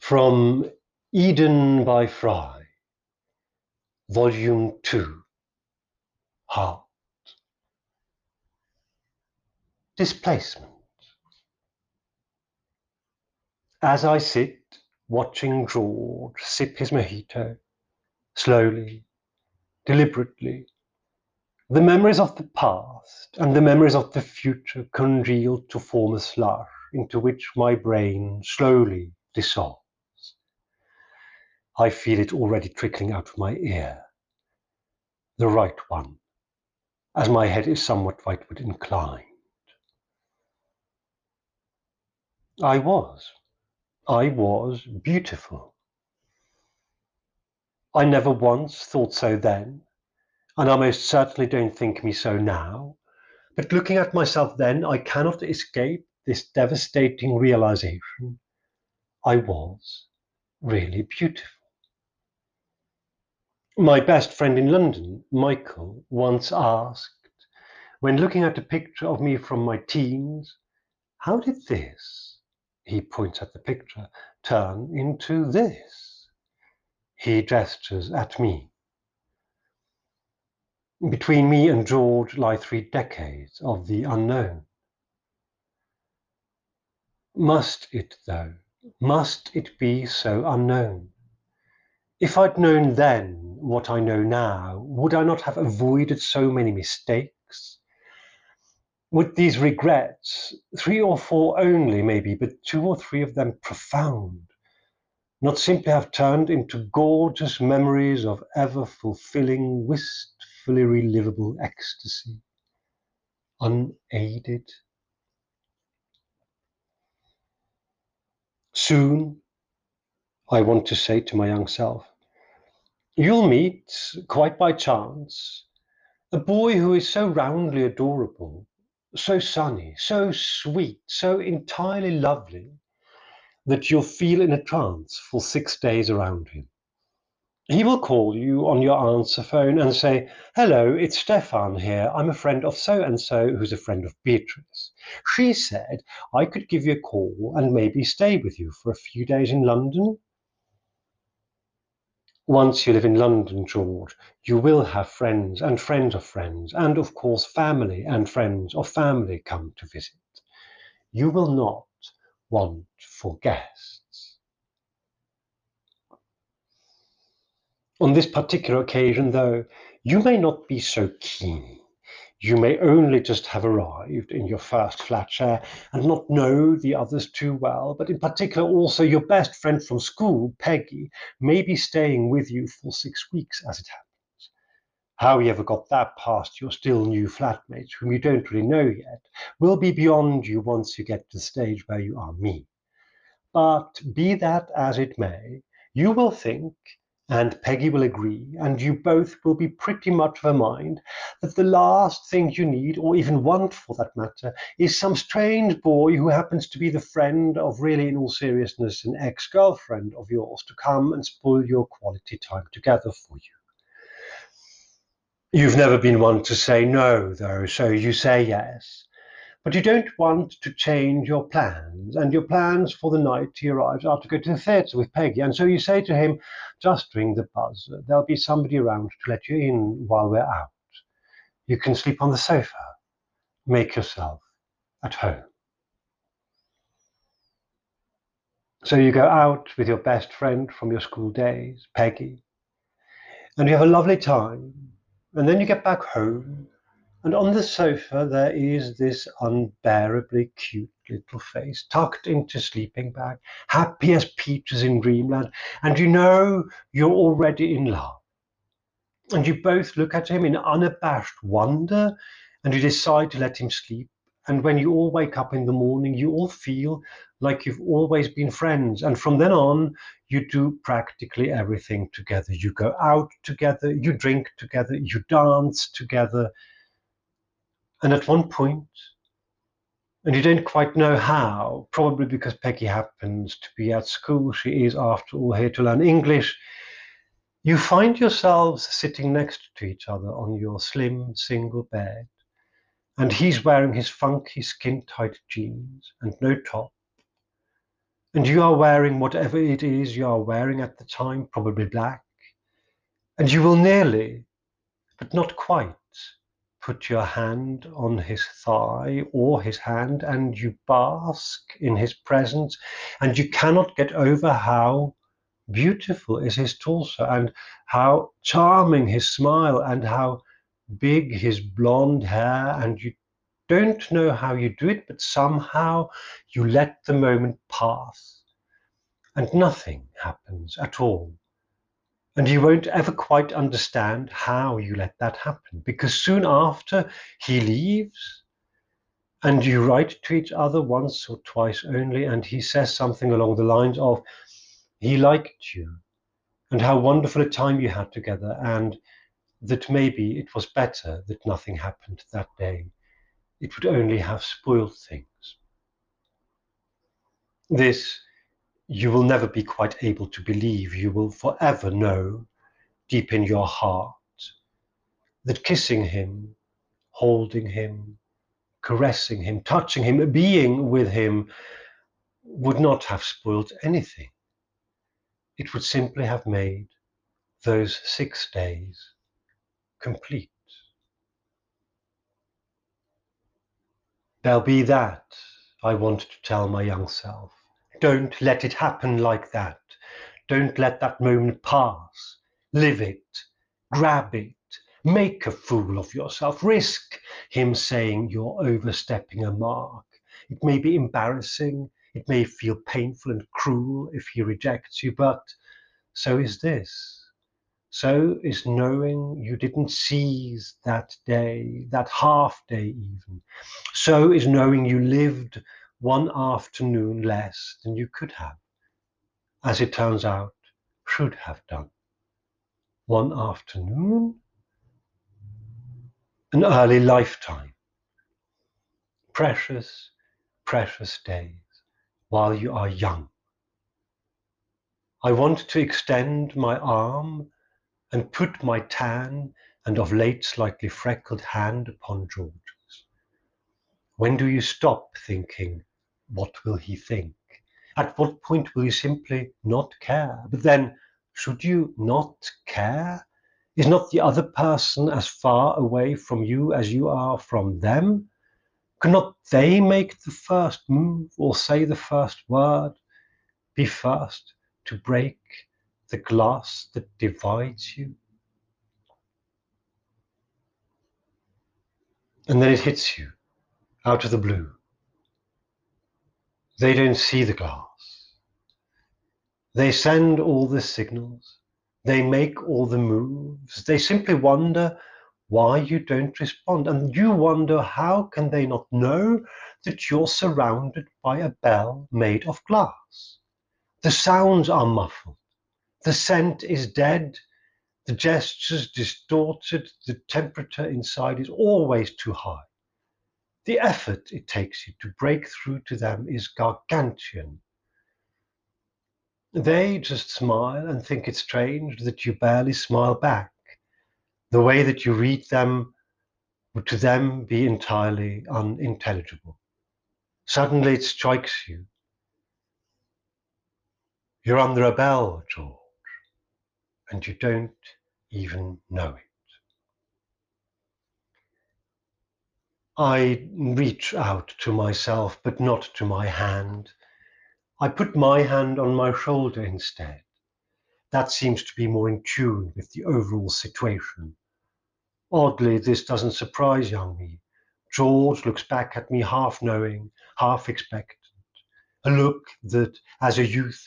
From Eden by Fry, Volume 2, Heart. Displacement. As I sit watching George sip his mojito, slowly, deliberately, the memories of the past and the memories of the future congeal to form a slush into which my brain slowly dissolves. I feel it already trickling out of my ear, the right one, as my head is somewhat rightward inclined. I was, I was beautiful. I never once thought so then, and I most certainly don't think me so now. But looking at myself then, I cannot escape this devastating realization I was really beautiful. My best friend in London, Michael, once asked, when looking at a picture of me from my teens, how did this, he points at the picture, turn into this? He gestures at me. Between me and George lie three decades of the unknown. Must it, though? Must it be so unknown? If I'd known then what I know now, would I not have avoided so many mistakes? Would these regrets, three or four only maybe, but two or three of them profound, not simply have turned into gorgeous memories of ever fulfilling, wistfully relivable ecstasy, unaided? Soon, I want to say to my young self, You'll meet, quite by chance, a boy who is so roundly adorable, so sunny, so sweet, so entirely lovely, that you'll feel in a trance for six days around him. He will call you on your answer phone and say, Hello, it's Stefan here. I'm a friend of so and so who's a friend of Beatrice. She said I could give you a call and maybe stay with you for a few days in London. Once you live in London, George, you will have friends and friends of friends, and of course, family and friends of family come to visit. You will not want for guests. On this particular occasion, though, you may not be so keen. You may only just have arrived in your first flat share and not know the others too well, but in particular also your best friend from school, Peggy, may be staying with you for six weeks as it happens. How you ever got that past your still new flatmates, whom you don't really know yet, will be beyond you once you get to the stage where you are me. But be that as it may, you will think and Peggy will agree, and you both will be pretty much of a mind that the last thing you need, or even want for that matter, is some strange boy who happens to be the friend of really, in all seriousness, an ex girlfriend of yours to come and spoil your quality time together for you. You've never been one to say no, though, so you say yes. But you don't want to change your plans, and your plans for the night he arrives are to go to the theatre with Peggy. And so you say to him, just ring the buzzer. There'll be somebody around to let you in while we're out. You can sleep on the sofa. Make yourself at home. So you go out with your best friend from your school days, Peggy, and you have a lovely time. And then you get back home and on the sofa, there is this unbearably cute little face, tucked into sleeping bag, happy as peaches in dreamland. And you know you're already in love. And you both look at him in unabashed wonder, and you decide to let him sleep. And when you all wake up in the morning, you all feel like you've always been friends. And from then on, you do practically everything together. You go out together, you drink together, you dance together and at one point, and you don't quite know how, probably because Peggy happens to be at school, she is, after all, here to learn English, you find yourselves sitting next to each other on your slim single bed, and he's wearing his funky skin tight jeans and no top, And you are wearing whatever it is you are wearing at the time, probably black. And you will nearly, but not quite, put your hand on his thigh or his hand and you bask in his presence. And you cannot get over how beautiful is his torso and how charming his smile and how big his blonde hair. And you don't know how you do it but somehow you let the moment pass and nothing happens at all and you won't ever quite understand how you let that happen because soon after he leaves and you write to each other once or twice only, and he says something along the lines of, he liked you and how wonderful a time you had together, and that maybe it was better that nothing happened that day. It would only have spoiled things. This you will never be quite able to believe. You will forever know deep in your heart that kissing him, holding him, caressing him, touching him, being with him would not have spoiled anything. It would simply have made those six days complete. There'll be that I want to tell my young self. Don't let it happen like that. Don't let that moment pass. Live it. Grab it. Make a fool of yourself. Risk him saying you're overstepping a mark. It may be embarrassing. It may feel painful and cruel if he rejects you, but so is this. So is knowing you didn't seize that day, that half day even. So is knowing you lived one afternoon less than you could have, as it turns out, should have done. One afternoon, an early lifetime. Precious, precious days while you are young. I want to extend my arm and put my tan and of late slightly freckled hand upon George's. When do you stop thinking, what will he think? At what point will you simply not care? But then, should you not care? Is not the other person as far away from you as you are from them? Cannot they make the first move or say the first word? Be first to break the glass that divides you? And then it hits you out of the blue. They don't see the glass. They send all the signals. They make all the moves. They simply wonder why you don't respond. And you wonder how can they not know that you're surrounded by a bell made of glass? The sounds are muffled. The scent is dead. The gestures distorted. The temperature inside is always too high. The effort it takes you to break through to them is gargantuan. They just smile and think it strange that you barely smile back. The way that you read them would to them be entirely unintelligible. Suddenly it strikes you. You're under a bell, George, and you don't even know it. I reach out to myself, but not to my hand. I put my hand on my shoulder instead. That seems to be more in tune with the overall situation. Oddly, this doesn't surprise young me. George looks back at me half knowing, half expectant. A look that, as a youth,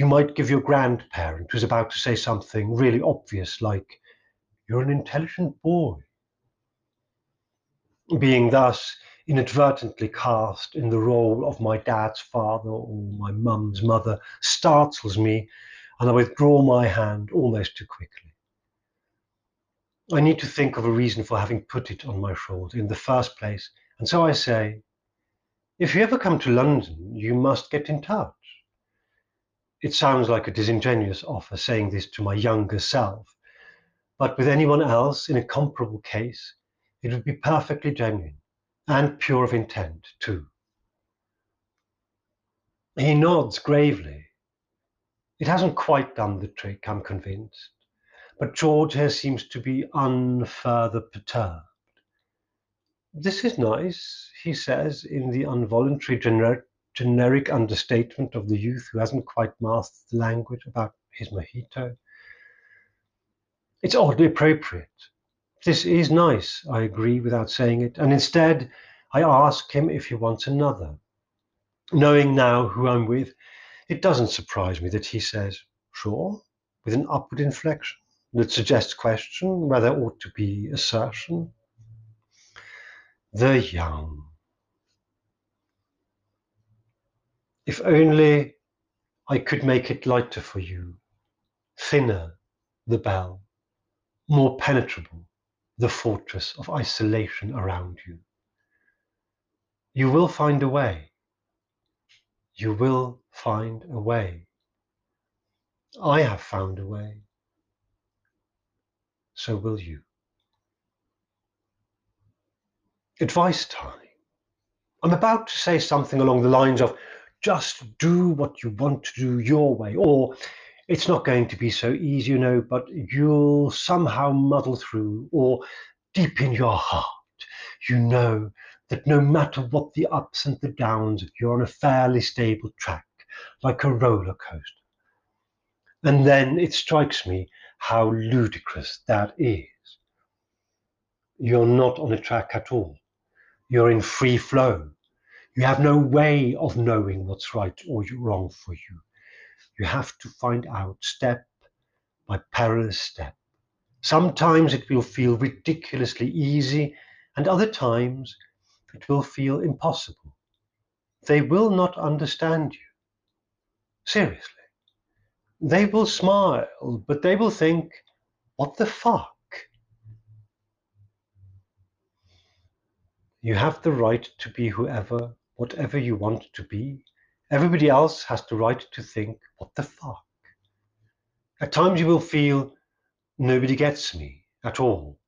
you might give your grandparent who's about to say something really obvious, like, You're an intelligent boy being thus inadvertently cast in the role of my dad's father or my mum's mother startles me, and I withdraw my hand almost too quickly. I need to think of a reason for having put it on my shoulder in the first place, and so I say, if you ever come to London, you must get in touch. It sounds like a disingenuous offer saying this to my younger self, but with anyone else in a comparable case, it would be perfectly genuine and pure of intent, too. He nods gravely. It hasn't quite done the trick, I'm convinced, but George here seems to be unfurther perturbed. This is nice, he says, in the involuntary generic, generic understatement of the youth who hasn't quite mastered the language about his mojito. It's oddly appropriate. This is nice, I agree without saying it, and instead I ask him if he wants another. Knowing now who I'm with, it doesn't surprise me that he says, sure, with an upward inflection that suggests question where there ought to be assertion. The young. If only I could make it lighter for you, thinner the bell, more penetrable the fortress of isolation around you. You will find a way. You will find a way. I have found a way. So will you. Advice time. I'm about to say something along the lines of just do what you want to do your way, or it's not going to be so easy, you know, but you'll somehow muddle through, or deep in your heart, you know that no matter what the ups and the downs, you're on a fairly stable track, like a roller coaster. And then it strikes me how ludicrous that is. You're not on a track at all. You're in free flow. You have no way of knowing what's right or wrong for you. You have to find out step by perilous step. Sometimes it will feel ridiculously easy, and other times it will feel impossible. They will not understand you. Seriously. They will smile, but they will think, what the fuck? You have the right to be whoever, whatever you want to be, Everybody else has the right to think, what the fuck? At times you will feel, nobody gets me at all.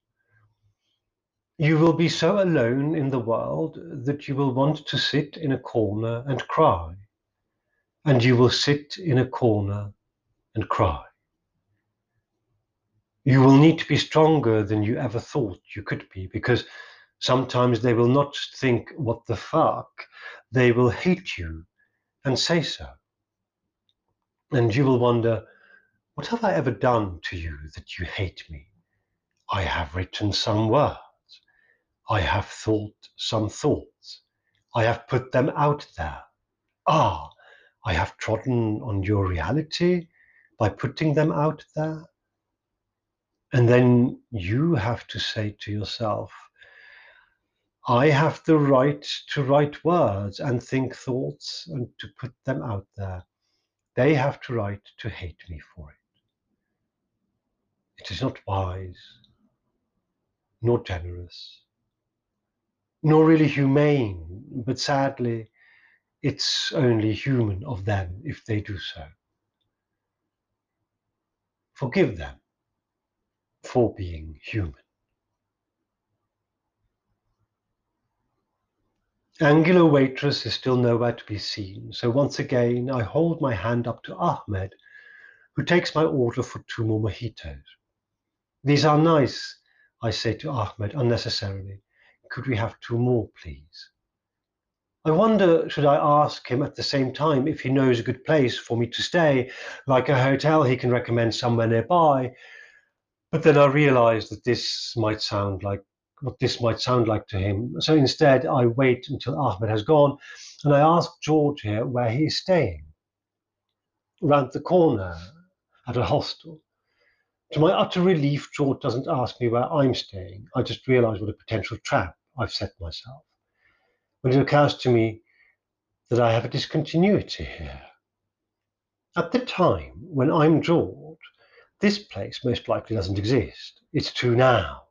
You will be so alone in the world that you will want to sit in a corner and cry. And you will sit in a corner and cry. You will need to be stronger than you ever thought you could be because sometimes they will not think, what the fuck? They will hate you and say so. And you will wonder, what have I ever done to you that you hate me? I have written some words. I have thought some thoughts. I have put them out there. Ah, I have trodden on your reality by putting them out there. And then you have to say to yourself, I have the right to write words and think thoughts and to put them out there. They have the right to hate me for it. It is not wise, nor generous, nor really humane, but sadly, it's only human of them if they do so. Forgive them for being human. Angular waitress is still nowhere to be seen, so once again I hold my hand up to Ahmed, who takes my order for two more mojitos. These are nice, I say to Ahmed unnecessarily. Could we have two more, please? I wonder, should I ask him at the same time if he knows a good place for me to stay, like a hotel he can recommend somewhere nearby? But then I realize that this might sound like what this might sound like to him. So instead, I wait until Ahmed has gone and I ask George here where he is staying. Round the corner at a hostel. To my utter relief, George doesn't ask me where I'm staying. I just realize what a potential trap I've set myself. When it occurs to me that I have a discontinuity here. At the time when I'm George, this place most likely doesn't exist. It's true now.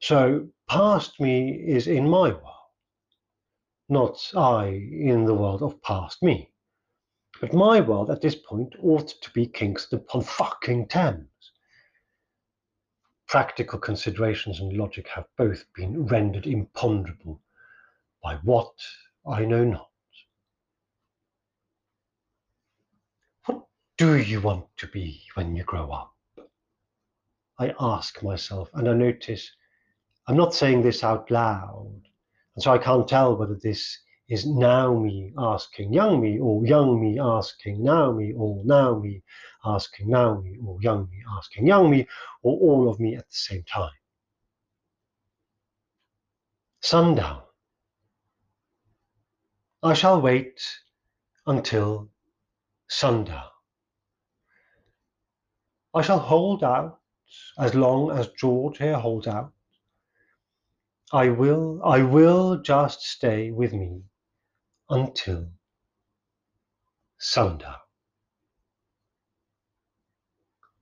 So past me is in my world, not I in the world of past me. But my world at this point ought to be Kingston upon fucking Thames. Practical considerations and logic have both been rendered imponderable by what I know not. What do you want to be when you grow up? I ask myself, and I notice I'm not saying this out loud, and so I can't tell whether this is now me asking young me, or young me asking now me, or now me asking now me, or young me asking young me, or all of me at the same time. Sundown. I shall wait until sundown. I shall hold out as long as George here holds out. I will, I will just stay with me until sundown.